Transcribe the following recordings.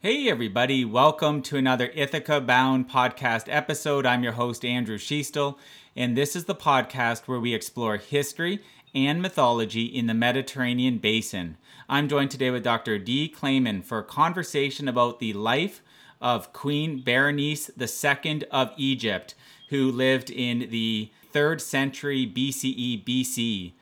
Hey, everybody, welcome to another Ithaca Bound podcast episode. I'm your host, Andrew Schiestel, and this is the podcast where we explore history and mythology in the Mediterranean basin. I'm joined today with Dr. Dee Clayman for a conversation about the life of Queen Berenice II of Egypt, who lived in the 3rd century BCE BC.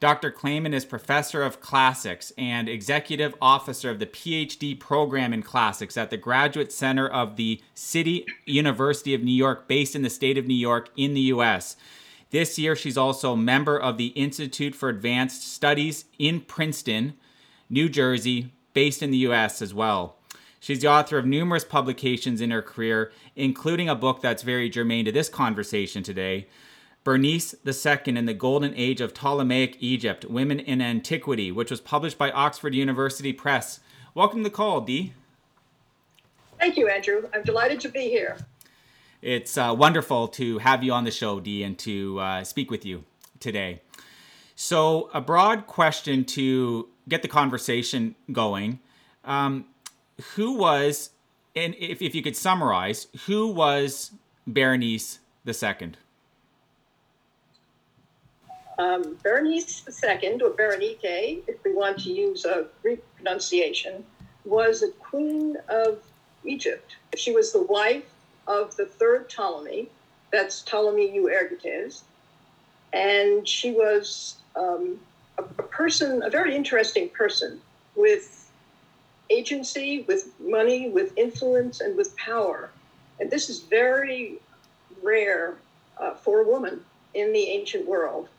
Dr. Clayman is professor of classics and executive officer of the PhD program in classics at the Graduate Center of the City University of New York, based in the state of New York in the US. This year, she's also a member of the Institute for Advanced Studies in Princeton, New Jersey, based in the US as well. She's the author of numerous publications in her career, including a book that's very germane to this conversation today Berenice II in the Golden Age of Ptolemaic Egypt Women in Antiquity, which was published by Oxford University Press. Welcome to the call, Dee. Thank you, Andrew. I'm delighted to be here. It's uh, wonderful to have you on the show, Dee, and to uh, speak with you today. So, a broad question to get the conversation going. Um, who was, and if, if you could summarize, who was Berenice II? Um, Berenice II, or Berenike, if we want to use a Greek pronunciation, was a queen of Egypt. She was the wife of the third Ptolemy, that's Ptolemy Euergetes, and she was um, a, a person, a very interesting person with agency, with money, with influence, and with power. And this is very rare uh, for a woman in the ancient world.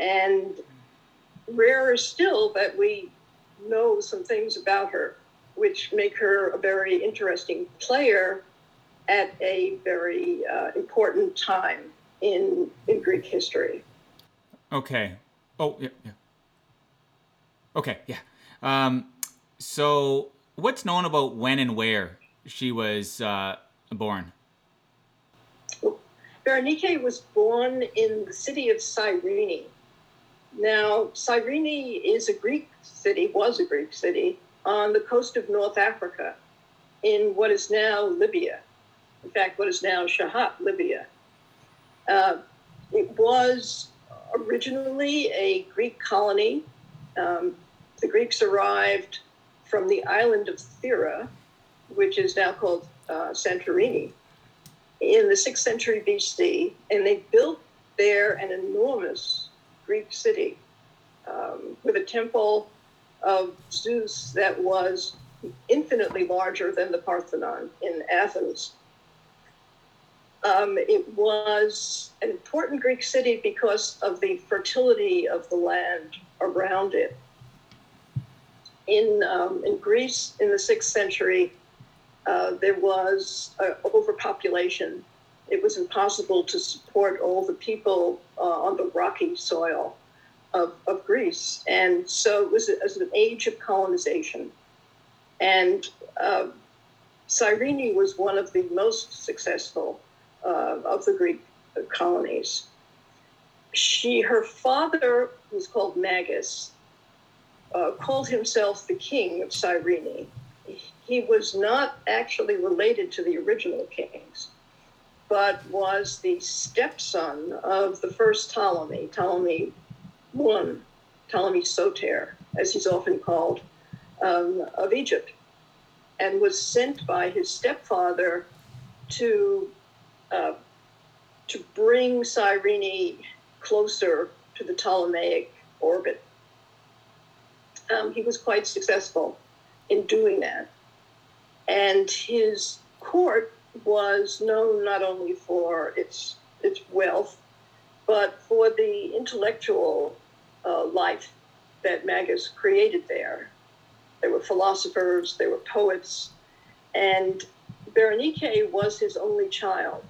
And rarer still that we know some things about her, which make her a very interesting player at a very uh, important time in in Greek history. Okay. Oh yeah. yeah. Okay. Yeah. Um, so, what's known about when and where she was uh, born? Berenike was born in the city of Cyrene, now, Cyrene is a Greek city, was a Greek city on the coast of North Africa in what is now Libya. In fact, what is now Shahat, Libya. Uh, it was originally a Greek colony. Um, the Greeks arrived from the island of Thera, which is now called uh, Santorini, in the 6th century BC, and they built there an enormous Greek city um, with a temple of Zeus that was infinitely larger than the Parthenon in Athens. Um, it was an important Greek city because of the fertility of the land around it. In, um, in Greece in the sixth century, uh, there was uh, overpopulation it was impossible to support all the people uh, on the rocky soil of, of Greece. And so it was, a, it was an age of colonization. And uh, Cyrene was one of the most successful uh, of the Greek colonies. She, her father, was called Magas, uh, called himself the king of Cyrene. He was not actually related to the original kings but was the stepson of the first Ptolemy, Ptolemy I, Ptolemy Soter, as he's often called, um, of Egypt, and was sent by his stepfather to uh, to bring Cyrene closer to the Ptolemaic orbit. Um, he was quite successful in doing that, and his court was known not only for its its wealth, but for the intellectual uh, life that Magas created there. There were philosophers, there were poets, and Berenike was his only child,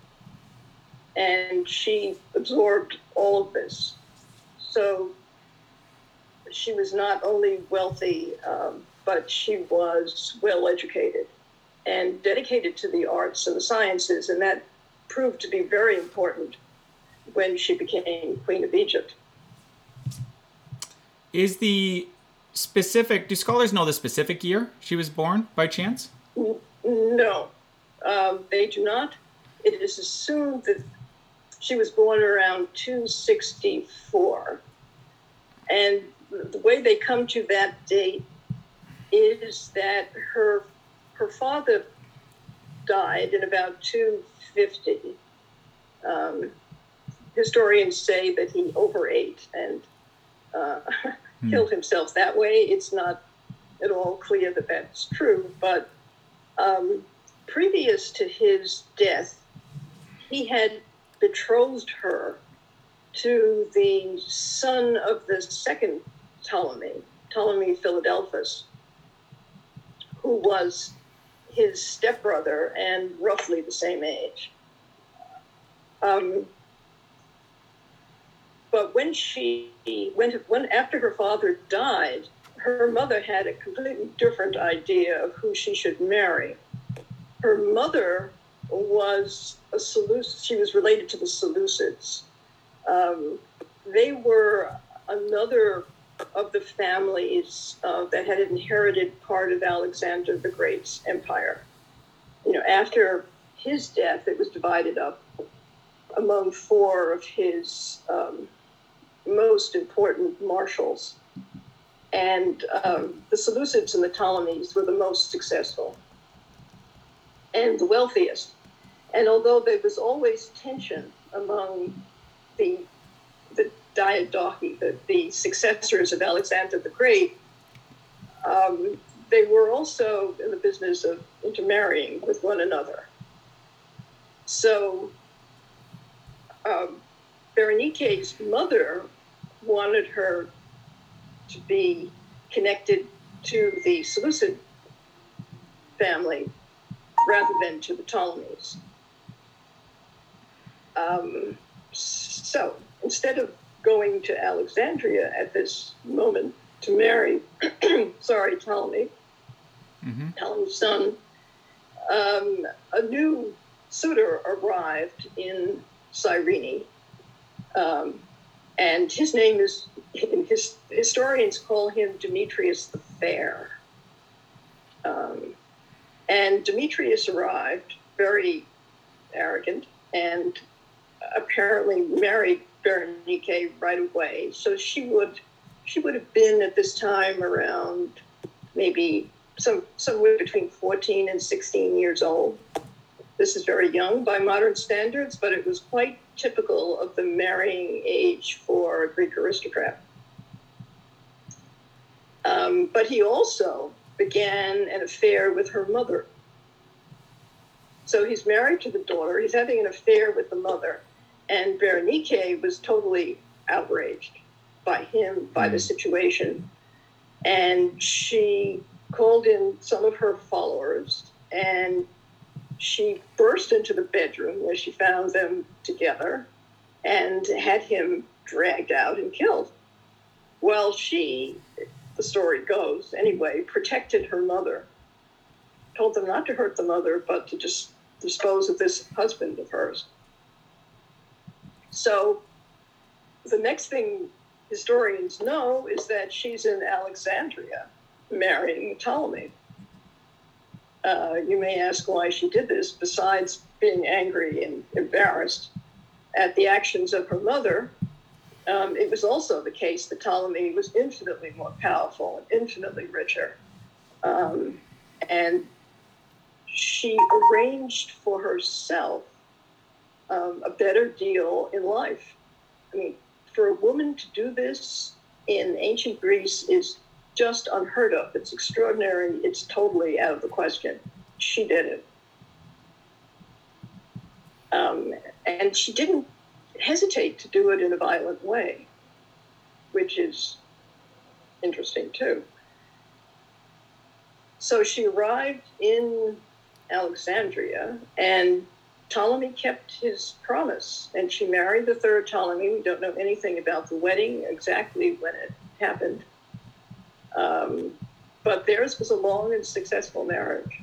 and she absorbed all of this. So she was not only wealthy, um, but she was well educated and dedicated to the arts and the sciences, and that proved to be very important when she became Queen of Egypt. Is the specific? Do scholars know the specific year she was born by chance? No, um, they do not. It is assumed that she was born around 264. And the way they come to that date is that her her father died in about 250. Um, historians say that he overate and uh, hmm. killed himself that way. It's not at all clear that that's true, but um, previous to his death, he had betrothed her to the son of the second Ptolemy, Ptolemy Philadelphus, who was his stepbrother and roughly the same age. Um, but when she went when after her father died, her mother had a completely different idea of who she should marry. Her mother was a Seleucid. She was related to the Seleucids. Um, they were another of the families uh, that had inherited part of Alexander the Great's empire. You know, after his death, it was divided up among four of his um, most important marshals. And um, the Seleucids and the Ptolemies were the most successful and the wealthiest. And although there was always tension among the the diadochi, the, the successors of Alexander the Great, um, they were also in the business of intermarrying with one another. So um, Berenike's mother wanted her to be connected to the Seleucid family rather than to the Ptolemies. Um, so instead of going to Alexandria at this moment to marry, sorry, Ptolemy, mm-hmm. Ptolemy's son, um, a new suitor arrived in Cyrene. Um, and his name is, his historians call him Demetrius the Fair. Um, and Demetrius arrived very arrogant and apparently married Berenike right away. So she would she would have been at this time around maybe some somewhere between 14 and 16 years old. This is very young by modern standards, but it was quite typical of the marrying age for a Greek aristocrat. Um, but he also began an affair with her mother. So he's married to the daughter, he's having an affair with the mother, and Berenike was totally outraged by him, by mm. the situation. And she called in some of her followers and she burst into the bedroom where she found them together and had him dragged out and killed. Well, she, the story goes anyway, protected her mother, told them not to hurt the mother, but to just dispose of this husband of hers. So the next thing historians know is that she's in Alexandria marrying Ptolemy. Uh, you may ask why she did this, besides being angry and embarrassed at the actions of her mother. Um, it was also the case that Ptolemy was infinitely more powerful and infinitely richer. Um, and she arranged for herself um, a better deal in life. I mean, for a woman to do this in ancient Greece is just unheard of. It's extraordinary. It's totally out of the question. She did it. Um, and she didn't hesitate to do it in a violent way, which is interesting too. So she arrived in Alexandria and Ptolemy kept his promise, and she married the third Ptolemy. We don't know anything about the wedding, exactly when it happened. Um, but theirs was a long and successful marriage.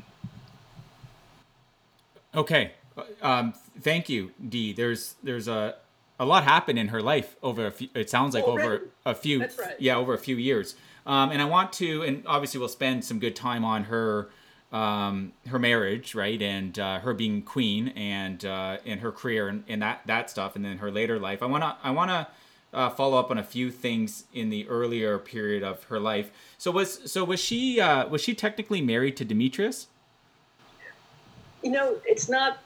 Okay, um, thank you, Dee. There's there's a a lot happened in her life over a few. It sounds like oh, over a few. Right. Yeah, over a few years. Um, and I want to, and obviously we'll spend some good time on her um, her marriage, right, and uh, her being queen, and uh, and her career, and, and that that stuff, and then her later life. I wanna I wanna uh, follow up on a few things in the earlier period of her life. So was so was she uh, was she technically married to Demetrius? You know, it's not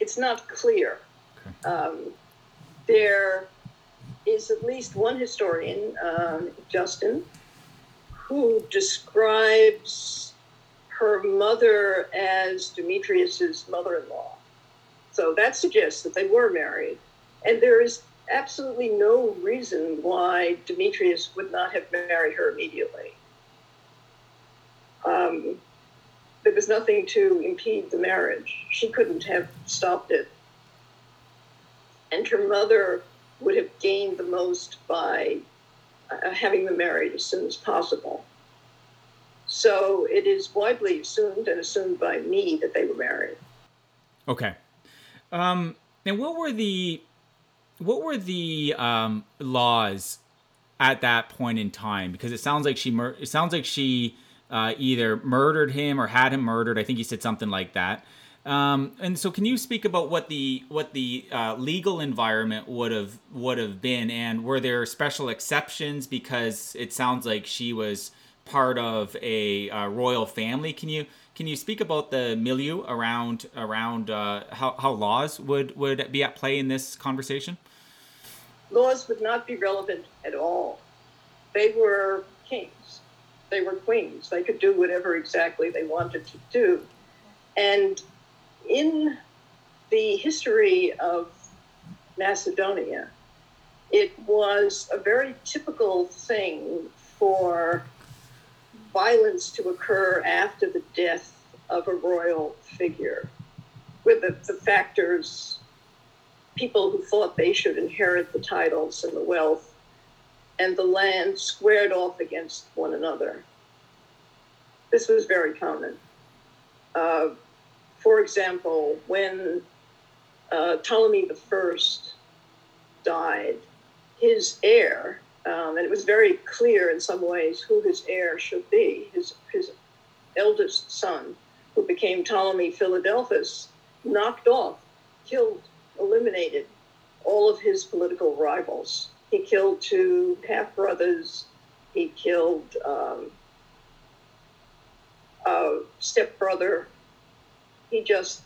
it's not clear. Okay. Um, there is at least one historian, um, Justin, who describes her mother as Demetrius's mother-in-law. So that suggests that they were married, and there is absolutely no reason why Demetrius would not have married her immediately. Um, there was nothing to impede the marriage. She couldn't have stopped it. And her mother would have gained the most by uh, having them married as soon as possible. So it is widely assumed and assumed by me that they were married. Okay. Um, and what were the what were the um, laws at that point in time? Because it sounds like she mur- it sounds like she uh, either murdered him or had him murdered. I think you said something like that. Um, and so, can you speak about what the what the uh, legal environment would have would have been, and were there special exceptions because it sounds like she was part of a uh, royal family? Can you can you speak about the milieu around around uh, how how laws would would be at play in this conversation? Laws would not be relevant at all. They were kings. They were queens. They could do whatever exactly they wanted to do, and in the history of Macedonia, it was a very typical thing for violence to occur after the death of a royal figure, with the, the factors, people who thought they should inherit the titles and the wealth and the land squared off against one another. This was very common. Uh, for example, when uh, Ptolemy I died, his heir, um, and it was very clear in some ways who his heir should be, his, his eldest son, who became Ptolemy Philadelphus, knocked off, killed, eliminated all of his political rivals. He killed two half brothers. He killed um, a stepbrother he just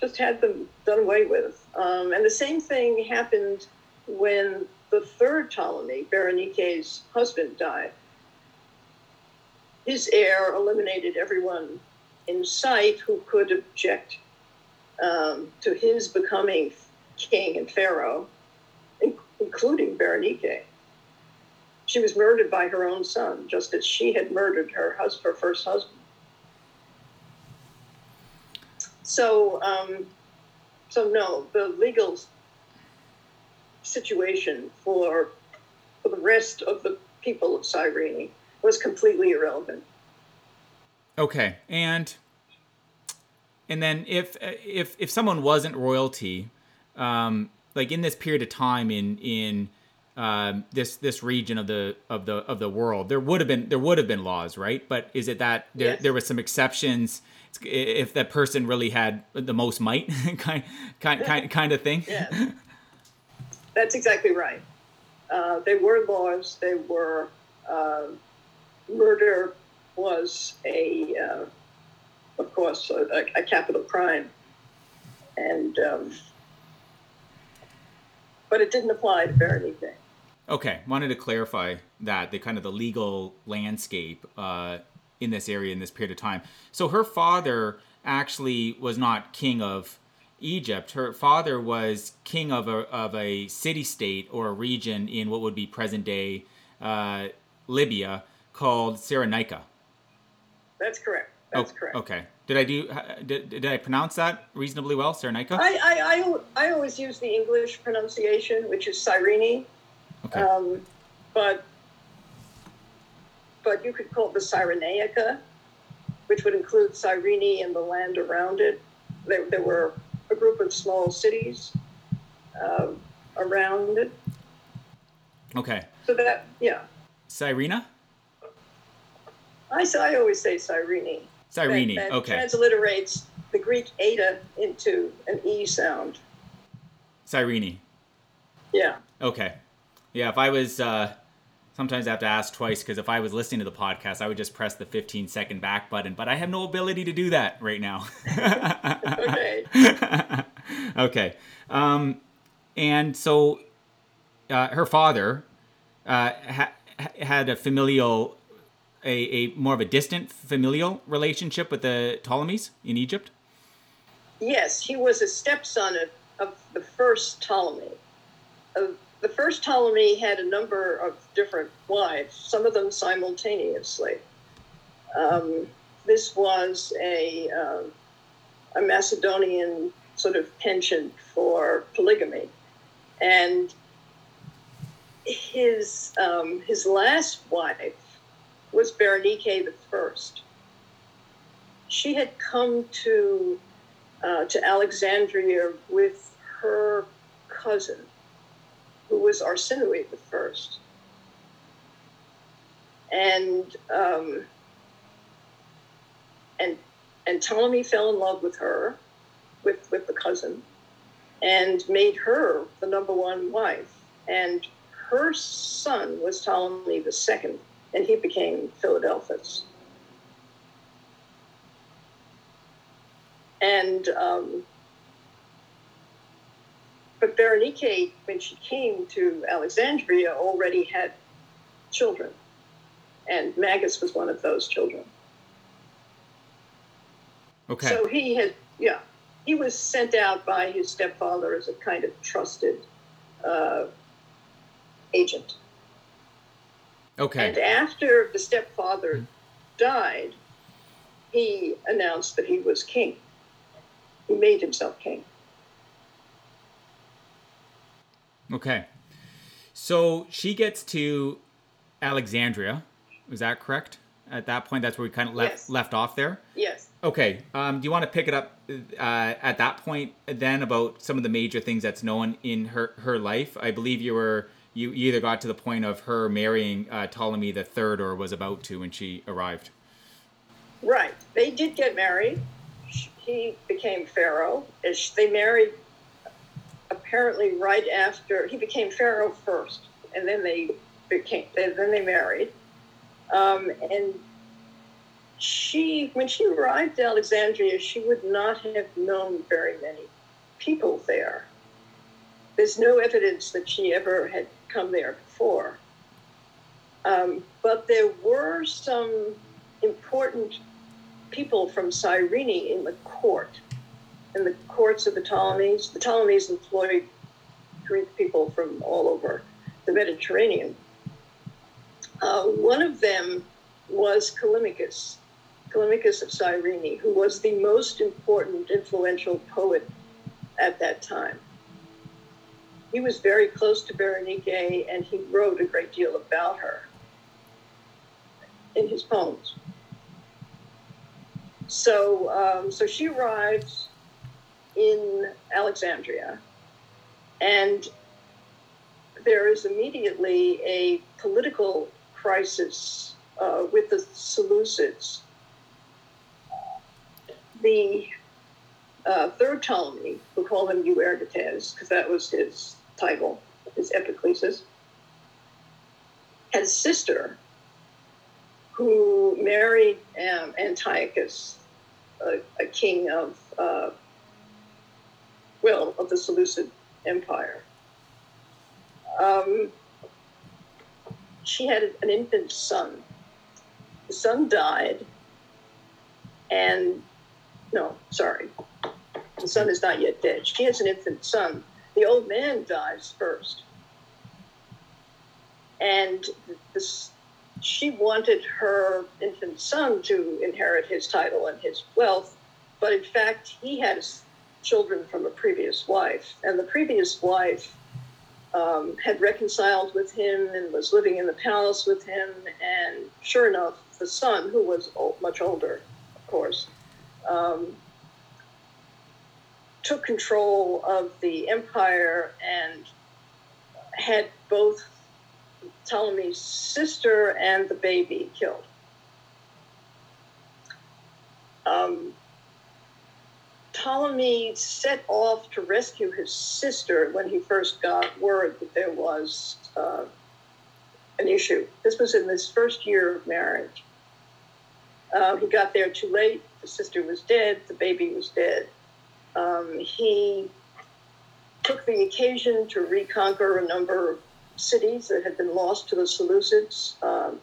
just had them done away with. Um, and the same thing happened when the third Ptolemy, Berenike's husband, died. His heir eliminated everyone in sight who could object um, to his becoming king and pharaoh, including Berenike. She was murdered by her own son, just as she had murdered her, hus- her first husband. So, um, so no, the legal situation for, for the rest of the people of Cyrene was completely irrelevant. Okay, and and then if if if someone wasn't royalty, um, like in this period of time in in um, this this region of the of the of the world, there would have been there would have been laws, right? But is it that there yes. there was some exceptions if that person really had the most might kind kind kind, kind of thing yeah that's exactly right uh, they were laws they were uh, murder was a uh, of course a, a, capital crime and um, but it didn't apply to Berenike. Okay, wanted to clarify that the kind of the legal landscape uh, in this area in this period of time. So her father actually was not king of Egypt. Her father was king of a, of a city state or a region in what would be present day uh, Libya called Cyrenaica. That's correct. That's oh, correct. Okay. Did I do? Did, did I pronounce that reasonably well, Cyrenaica? I, I, I, I always use the English pronunciation, which is Cyrene. Okay. Um, but but you could call it the Cyrenaica, which would include Cyrene and the land around it. There, there were a group of small cities uh, around it. Okay. So that, yeah. Cyrena? I, I always say Cyrene. Cyrene, that, that okay. transliterates the Greek eta into an E sound. Cyrene. Yeah. Okay. Yeah, if I was, uh, sometimes I have to ask twice because if I was listening to the podcast, I would just press the 15 second back button, but I have no ability to do that right now. Okay. okay. Um, and so uh, her father uh, ha- had a familial, a, a more of a distant familial relationship with the Ptolemies in Egypt. Yes, he was a stepson of, of the first Ptolemy. Uh, the first Ptolemy had a number of different wives, some of them simultaneously. Um, this was a, uh, a Macedonian sort of penchant for polygamy. And his, um, his last wife was Berenike the First. She had come to uh, to Alexandria with her cousin, who was Arsinoe the First, and um, and and Ptolemy fell in love with her, with with the cousin, and made her the number one wife, and her son was Ptolemy the Second, and he became Philadelphus. And um, but Berenike, when she came to Alexandria, already had children, and Magas was one of those children. Okay. So he had, yeah, he was sent out by his stepfather as a kind of trusted uh, agent. okay. And after the stepfather died, he announced that he was king. He made himself king. Okay. So she gets to Alexandria. Is that correct? At that point, that's where we kind of left Yes. left off there. Yes. Okay. Um, do you want to pick it up uh, at that point then about some of the major things that's known in her her life? I believe you were you either got to the point of her marrying uh, Ptolemy the third or was about to when she arrived. Right. They did get married. He became pharaoh. They married apparently right after he became pharaoh first, and then they became then they married. Um, and she, when she arrived at Alexandria, she would not have known very many people there. There's no evidence that she ever had come there before. Um, but there were some important people from Cyrene in the court, in the courts of the Ptolemies. The Ptolemies employed Greek people from all over the Mediterranean. Uh, one of them was Callimachus, Callimachus of Cyrene, who was the most important, influential poet at that time. He was very close to Berenike, and he wrote a great deal about her in his poems. So, um, so she arrives in Alexandria, and there is immediately a political crisis uh, with the Seleucids. The uh, third Ptolemy, we call him Euergetes because that was his title, his epiclesis, had a sister who married um, Antiochus, a, a king of, uh, well, of the Seleucid Empire. Um, she had an infant son. The son died, and no, sorry, the son is not yet dead. She has an infant son. The old man dies first. And this, she wanted her infant son to inherit his title and his wealth, but in fact, he had children from a previous wife. And the previous wife um, had reconciled with him and was living in the palace with him. And sure enough, the son, who was old, much older, of course, um, took control of the empire and had both Ptolemy's sister and the baby killed. um, Ptolemy set off to rescue his sister when he first got word that there was uh, an issue. This was in his first year of marriage. Uh, he got there too late. The sister was dead. The baby was dead. Um, he took the occasion to reconquer a number of cities that had been lost to the Seleucids um,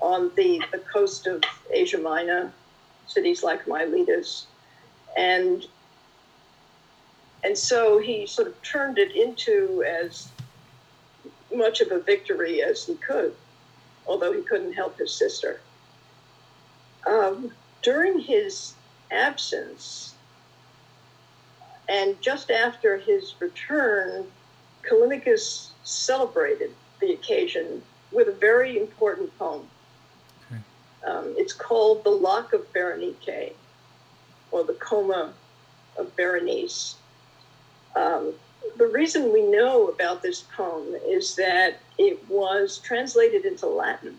on the, the coast of Asia Minor, cities like Miletus, and and so he sort of turned it into as much of a victory as he could, although he couldn't help his sister. Um, during his absence, and just after his return, Callimachus celebrated the occasion with a very important poem. Okay. Um, it's called The Lock of Berenike or the coma of Berenice. Um, the reason we know about this poem is that it was translated into Latin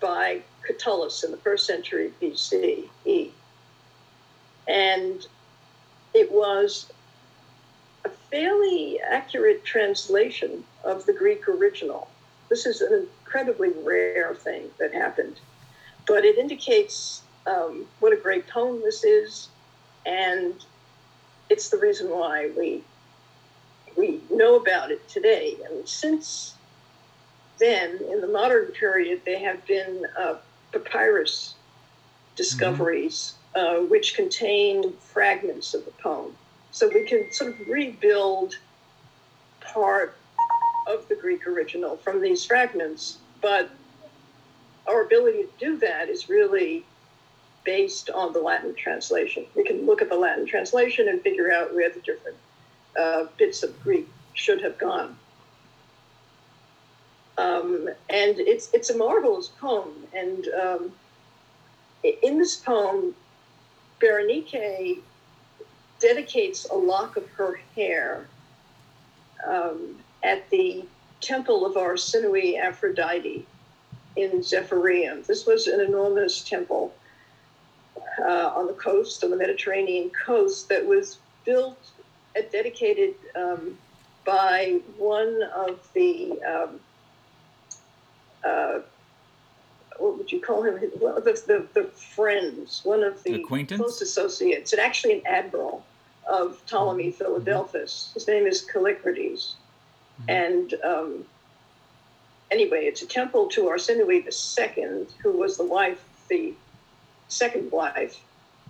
by Catullus in the first century BCE. And it was a fairly accurate translation of the Greek original. This is an incredibly rare thing that happened, but it indicates um, what a great poem this is and it's the reason why we we know about it today. And since then, in the modern period, there have been uh, papyrus discoveries mm-hmm. uh, which contain fragments of the poem. So we can sort of rebuild part of the Greek original from these fragments, but our ability to do that is really based on the Latin translation. We can look at the Latin translation and figure out where the different uh, bits of Greek should have gone. Um, and it's it's a marvelous poem. And um, in this poem, Berenike dedicates a lock of her hair um, at the temple of Arsinoe Aphrodite in Zephyrium. This was an enormous temple uh, on the coast, on the Mediterranean coast, that was built and dedicated um, by one of the um, uh, what would you call him? Well, the, the, the friends, one of the Acquaintance? close associates, and actually an admiral of Ptolemy mm-hmm. Philadelphus. His name is Callicrates. Mm-hmm. And um, anyway, it's a temple to Arsinoe II, who was the wife, the second wife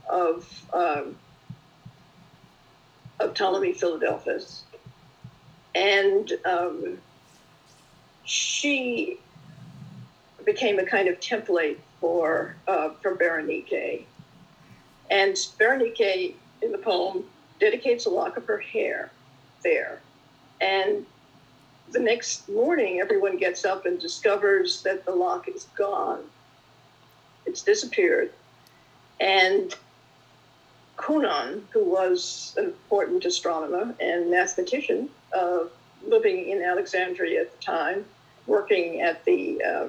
of um, of Ptolemy Philadelphus, and um, she became a kind of template for uh, for Berenike. And Berenike in the poem dedicates a lock of her hair there, and the next morning everyone gets up and discovers that the lock is gone. It's disappeared and Conon, who was an important astronomer and mathematician uh, living in Alexandria at the time, working at the, uh,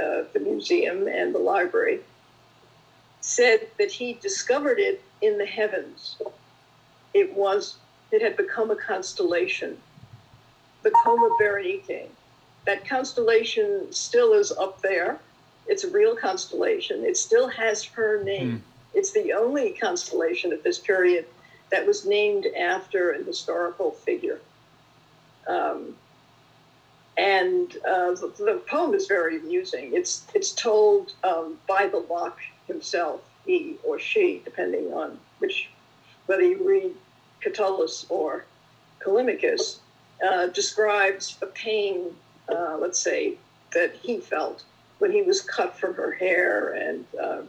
uh, the museum and the library, said that he discovered it in the heavens. It was, it had become a constellation, the Coma Berenike. That constellation still is up there it's a real constellation. It still has her name. Mm. It's the only constellation of this period that was named after an historical figure. Um, and uh, the, the, poem is very amusing. It's it's told um, by the lock himself, he or she, depending on which, whether you read Catullus or Callimachus, uh, describes a pain, uh, let's say, that he felt when he was cut from her hair and uh,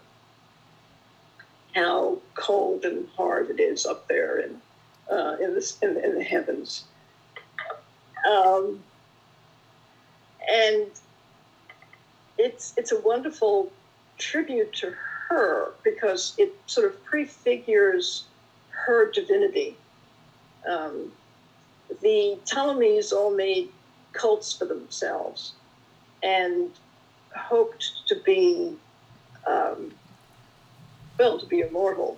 how cold and hard it is up there in uh, in, the, in, in, the heavens. Um, and it's it's a wonderful tribute to her because it sort of prefigures her divinity. Um, the Ptolemies all made cults for themselves, and hoped to be um, well, to be immortal,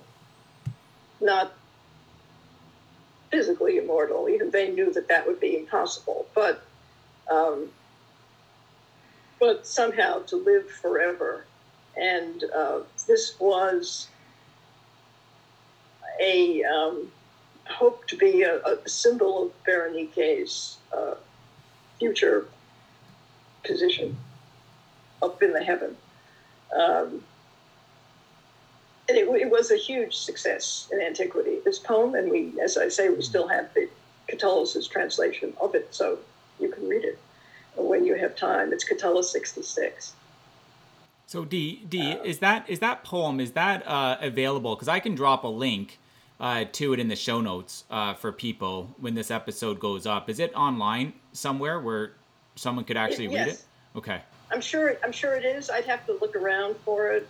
not physically immortal. Even they knew that that would be impossible, but um, but somehow to live forever. And uh, this was a um, hope to be a, a, symbol of Berenike's uh, future position up in the heaven. Um, and it, it, was a huge success in antiquity, this poem. And we, as I say, we still have the Catullus' translation of it, so you can read it when you have time. It's Catullus 66. So D D uh, is that is that poem is that uh, available? Because I can drop a link uh, to it in the show notes uh, for people when this episode goes up. Is it online somewhere where someone could actually it, yes. read it? Okay. I'm sure. I'm sure it is. I'd have to look around for it.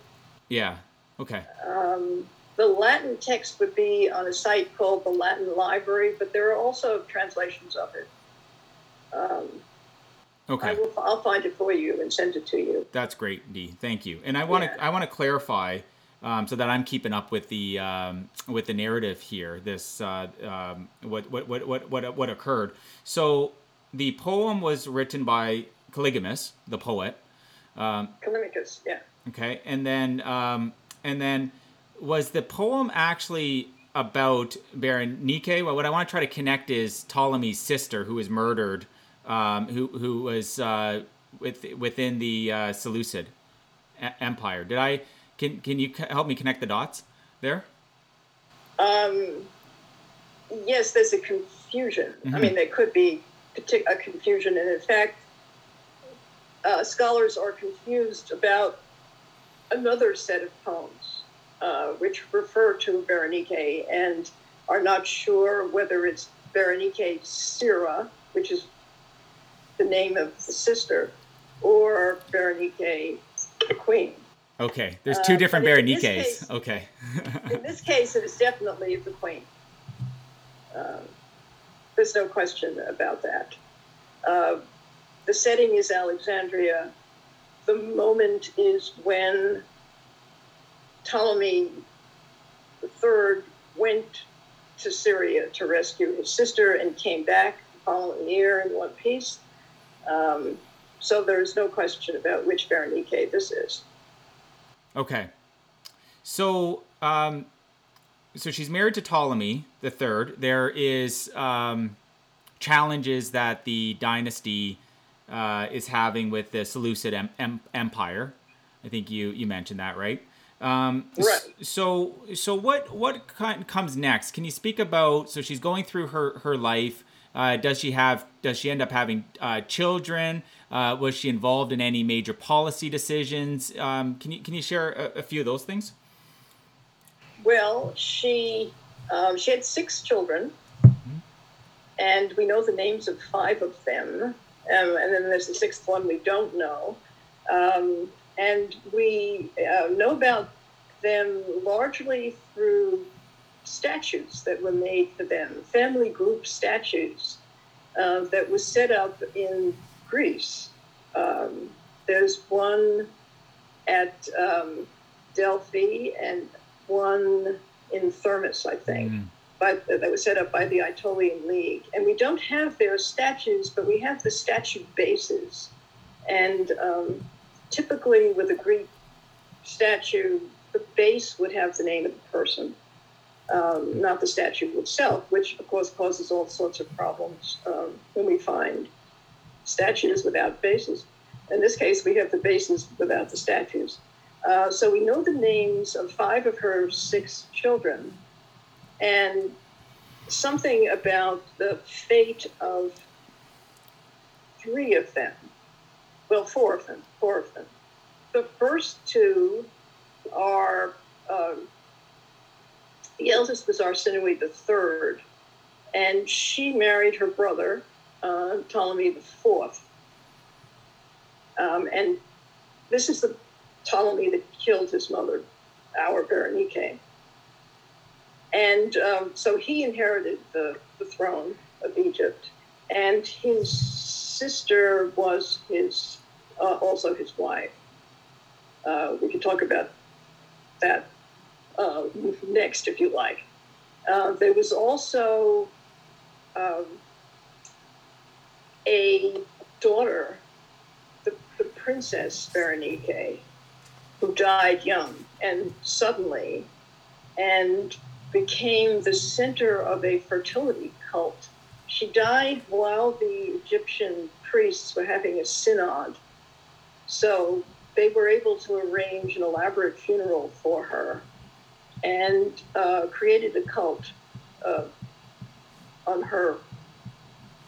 Yeah. Okay. Um, the Latin text would be on a site called the Latin Library, but there are also translations of it. Um, okay. I will, I'll find it for you and send it to you. That's great, Dee. Thank you. And I want to yeah. I want to clarify um, so that I'm keeping up with the um, with the narrative here. This uh, um, what, what what what what what occurred. So the poem was written by Calligamus, the poet. Um, Callimachus, yeah. Okay, and then um, and then was the poem actually about Berenike? Well, what I want to try to connect is Ptolemy's sister, who was murdered, um, who who was uh, with, within the uh, Seleucid Empire. Did I? Can can you help me connect the dots there? Um, yes, there's a confusion. Mm-hmm. I mean, there could be a confusion, and in fact, uh, scholars are confused about another set of poems uh, which refer to Berenike and are not sure whether it's Berenike Syra, which is the name of the sister, or Berenike the queen. Okay, there's two uh, different Berenikes. Okay. in this case, it is definitely the queen. Um, there's no question about that. Uh, the setting is Alexandria. The moment is when Ptolemy III went to Syria to rescue his sister and came back the following year in one piece. Um, so there's no question about which Berenike this is. Okay. So, um, so she's married to Ptolemy the third. There is um, challenges that the dynasty uh, is having with the Seleucid em- em- Empire. I think you you mentioned that, right? Um, right. So so what what comes next? Can you speak about? So she's going through her her life. Uh, does she have? Does she end up having uh, children? Uh, was she involved in any major policy decisions? Um, can you can you share a, a, few of those things? Well, she um, she had six children, mm-hmm. and we know the names of five of them. Um, and then there's the sixth one we don't know. Um, and we uh, know about them largely through statutes that were made for them, family group statutes uh, that was set up in Greece. Um, there's one at um, Delphi and one in Thermus, I think. Mm by, that was set up by the Aetolian League. And we don't have their statues, but we have the statute bases. And um, typically, with a Greek statue, the base would have the name of the person, um, not the statue itself, which of course causes all sorts of problems um, when we find statues without bases. In this case, we have the bases without the statues. Uh, so we know the names of five of her six children and something about the fate of three of them. Well, four of them. Four of them. The first two are um, the eldest was Arsinoe the third, and she married her brother uh, Ptolemy the fourth. Um, and this is the Ptolemy that killed his mother, our Berenike. And um, so he inherited the, the throne of Egypt, and his sister was his uh, also his wife. Uh, we could talk about that next, if you like. Uh, there was also um, a daughter, the, the princess Berenike, who died young and suddenly, and became the center of a fertility cult. She died while the Egyptian priests were having a synod. So they were able to arrange an elaborate funeral for her and uh, created a cult uh, on her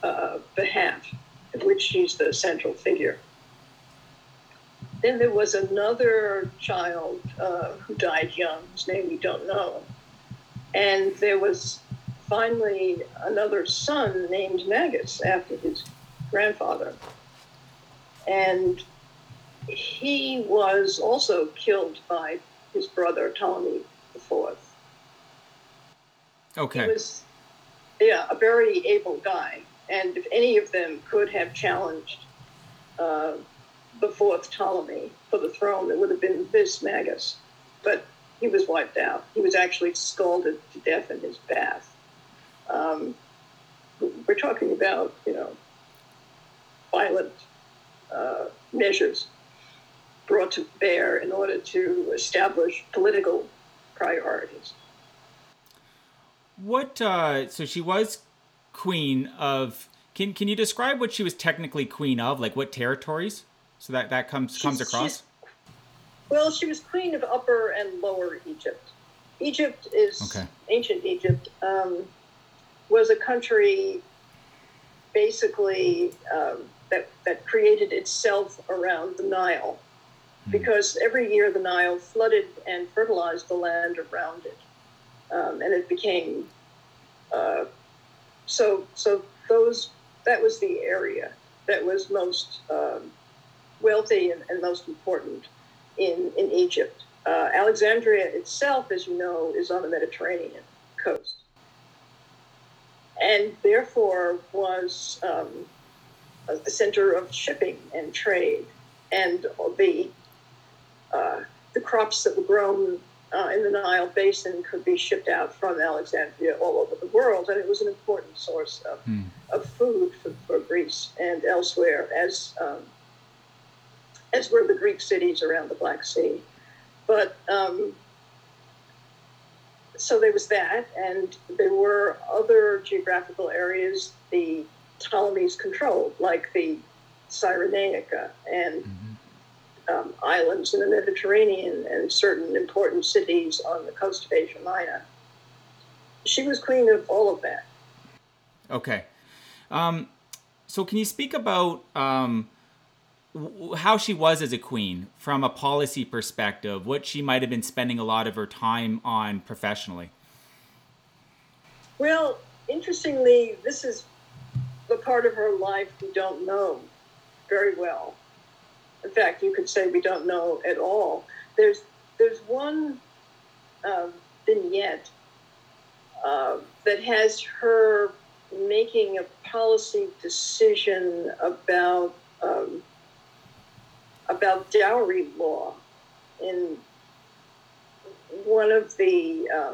uh, behalf, of which she's the central figure. Then there was another child uh, who died young, whose name we don't know. And there was finally another son named Magas after his grandfather. And he was also killed by his brother Ptolemy IV. Okay. He was, yeah, a very able guy. And if any of them could have challenged uh, the fourth Ptolemy for the throne, it would have been this Magas. But he was wiped out. He was actually scalded to death in his bath. Um, we're talking about, you know, violent uh, measures brought to bear in order to establish political priorities. What? Uh, so she was queen of. Can Can you describe what she was technically queen of? Like what territories? So that that comes she's, comes across. Well, she was queen of Upper and Lower Egypt. Egypt is okay. ancient Egypt. Um, was a country basically um, that that created itself around the Nile. Because every year the Nile flooded and fertilized the land around it, um, and it became uh, so. So those that was the area that was most um, wealthy and, and, most important in in Egypt. Uh, Alexandria itself, as you know, is on the Mediterranean coast, and therefore was um, a center of shipping and trade and the uh, the crops that were grown uh, in the Nile Basin could be shipped out from Alexandria all over the world, and it was an important source of, hmm. of food for, for, Greece and elsewhere, as um, as were the Greek cities around the Black Sea. But um, so there was that, and there were other geographical areas the Ptolemies controlled, like the Cyrenaica and. Mm-hmm um, islands in the Mediterranean and certain important cities on the coast of Asia Minor. She was queen of all of that. Okay. Um, so, can you speak about um, w- how she was as a queen from a policy perspective, what she might have been spending a lot of her time on professionally? Well, interestingly, this is the part of her life we don't know very well in fact, you could say we don't know at all. There's there's one uh, vignette uh, that has her making a policy decision about um, about dowry law in one of the uh,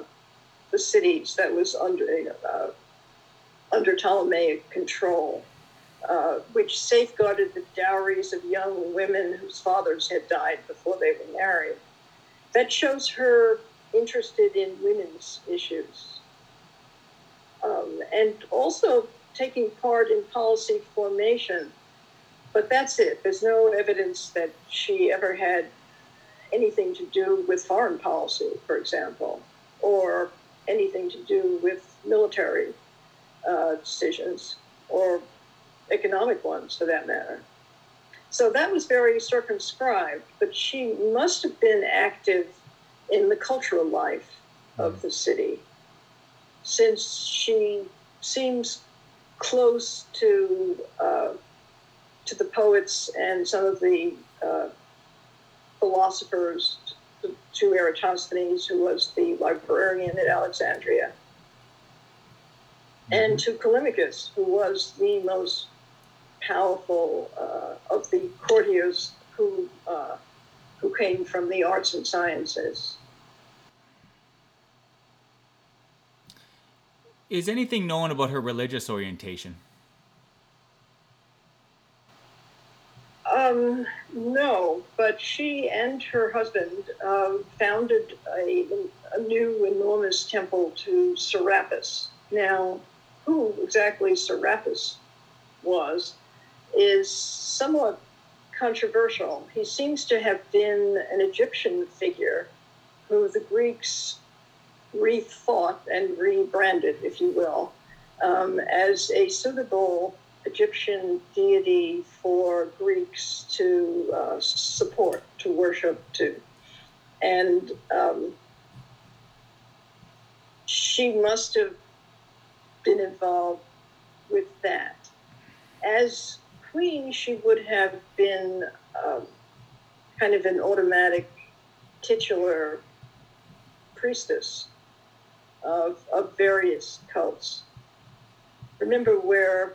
the cities that was under uh, under Ptolemaic control uh, which safeguarded the dowries of young women whose fathers had died before they were married. That shows her interested in women's issues. Um, and also taking part in policy formation. But that's it. There's no evidence that she ever had anything to do with foreign policy, for example, or anything to do with military uh, decisions or economic ones for that matter. So that was very circumscribed, but she must have been active in the cultural life of the city since she seems close to uh, to the poets and some of the uh, philosophers, to Eratosthenes, who was the librarian at Alexandria, and mm-hmm. to Callimachus, who was the most powerful uh, of the courtiers who uh, who came from the arts and sciences. is anything known about her religious orientation? Um, no, but she and her husband um, founded a, a new enormous temple to Serapis. Now, who exactly Serapis was is somewhat controversial. He seems to have been an Egyptian figure who the Greeks rethought and rebranded, if you will, um, as a suitable Egyptian deity for Greeks to uh, support, to worship to. And um, she must have been involved with that. As queen, she would have been um, kind of an automatic titular priestess of, of various cults. Remember, where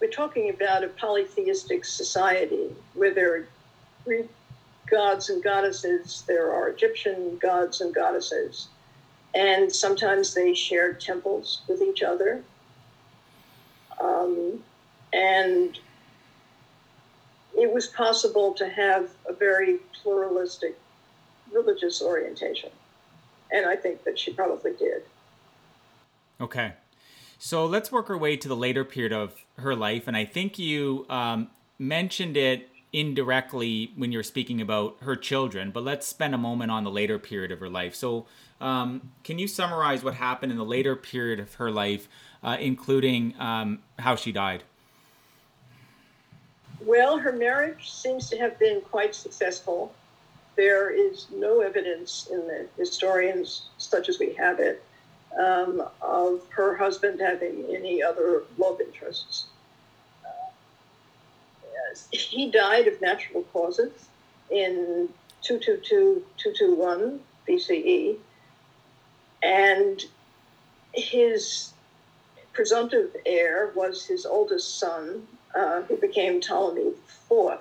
we're talking about a polytheistic society where there are Greek gods and goddesses, there are Egyptian gods and goddesses, and sometimes they shared temples with each other. Um, and it was possible to have a very pluralistic religious orientation. And I think that she probably did. Okay. So let's work our way to the later period of her life. And I think you um, mentioned it indirectly when you're speaking about her children, but let's spend a moment on the later period of her life. So, um, can you summarize what happened in the later period of her life, uh, including um, how she died? Well, her marriage seems to have been quite successful. There is no evidence in the historians, such as we have it, um, of her husband having any other love interests. Uh. He died of natural causes in 222 221 BCE, and his presumptive heir was his oldest son, who became Ptolemy IV.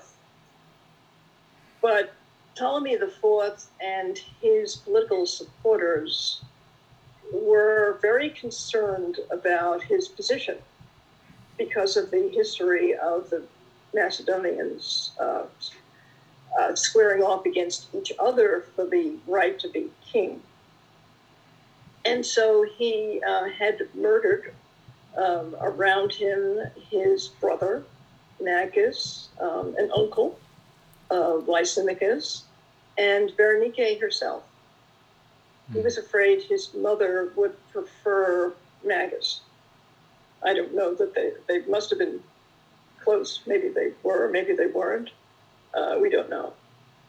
But Ptolemy IV and his political supporters were very concerned about his position because of the history of the Macedonians uh, uh, squaring off against each other for the right to be king. And so he uh, had murdered um, around him his brother, Magas, um, an uncle of Lysimachus, and Berenike herself. He was afraid his mother would prefer Magas. I don't know that they, they must have been close. Maybe they were, maybe they weren't. Uh, we don't know.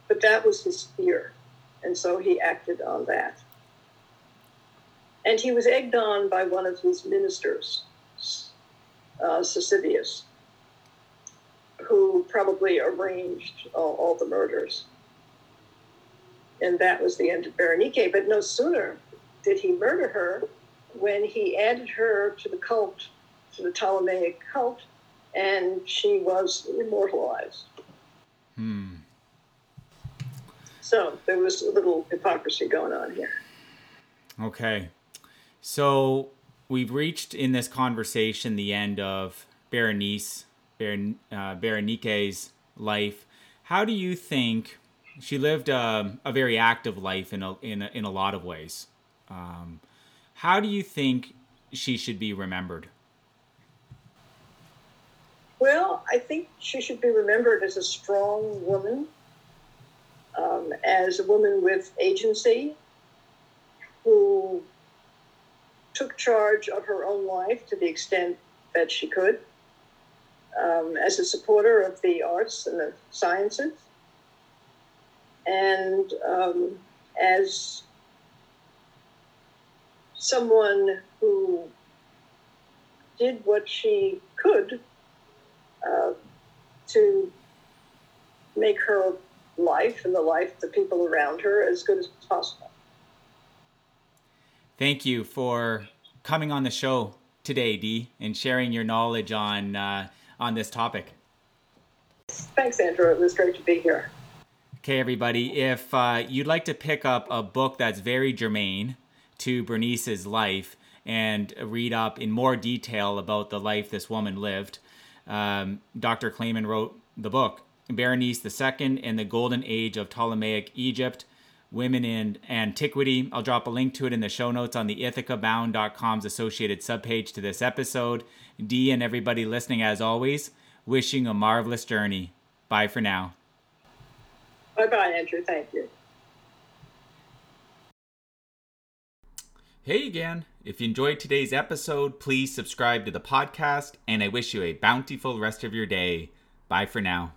But that was his fear. And so he acted on that. And he was egged on by one of his ministers, uh, who probably arranged all, all the murders and that was the end of Berenike. But no sooner did he murder her when he added her to the cult, to the Ptolemaic cult, and she was immortalized. Hmm. So there was a little hypocrisy going on here. Okay. So we've reached in this conversation the end of Berenice, Beren, uh, Berenike's life. How do you think she lived um, a very active life in a, in a, in a lot of ways. Um, how do you think she should be remembered? Well, I think she should be remembered as a strong woman, um, as a woman with agency who took charge of her own life to the extent that she could, um, as a supporter of the arts and the sciences, and um, as someone who did what she could uh, to make her life and the life of the people around her as good as possible. Thank you for coming on the show today, Dee, and sharing your knowledge on uh, on this topic. Thanks, Andrew. It was great to be here. Okay, everybody, if uh, you'd like to pick up a book that's very germane to Bernice's life and read up in more detail about the life this woman lived. Um, Dr. Clayman wrote the book, Berenice II and the Golden Age of Ptolemaic Egypt Women in Antiquity. I'll drop a link to it in the show notes on the ithacabound.com's associated subpage to this episode. Dee and everybody listening, as always, wishing a marvelous journey. Bye for now. Bye bye, Andrew. Thank you. Hey again. If you enjoyed today's episode, please subscribe to the podcast, and I wish you a bountiful rest of your day. Bye for now.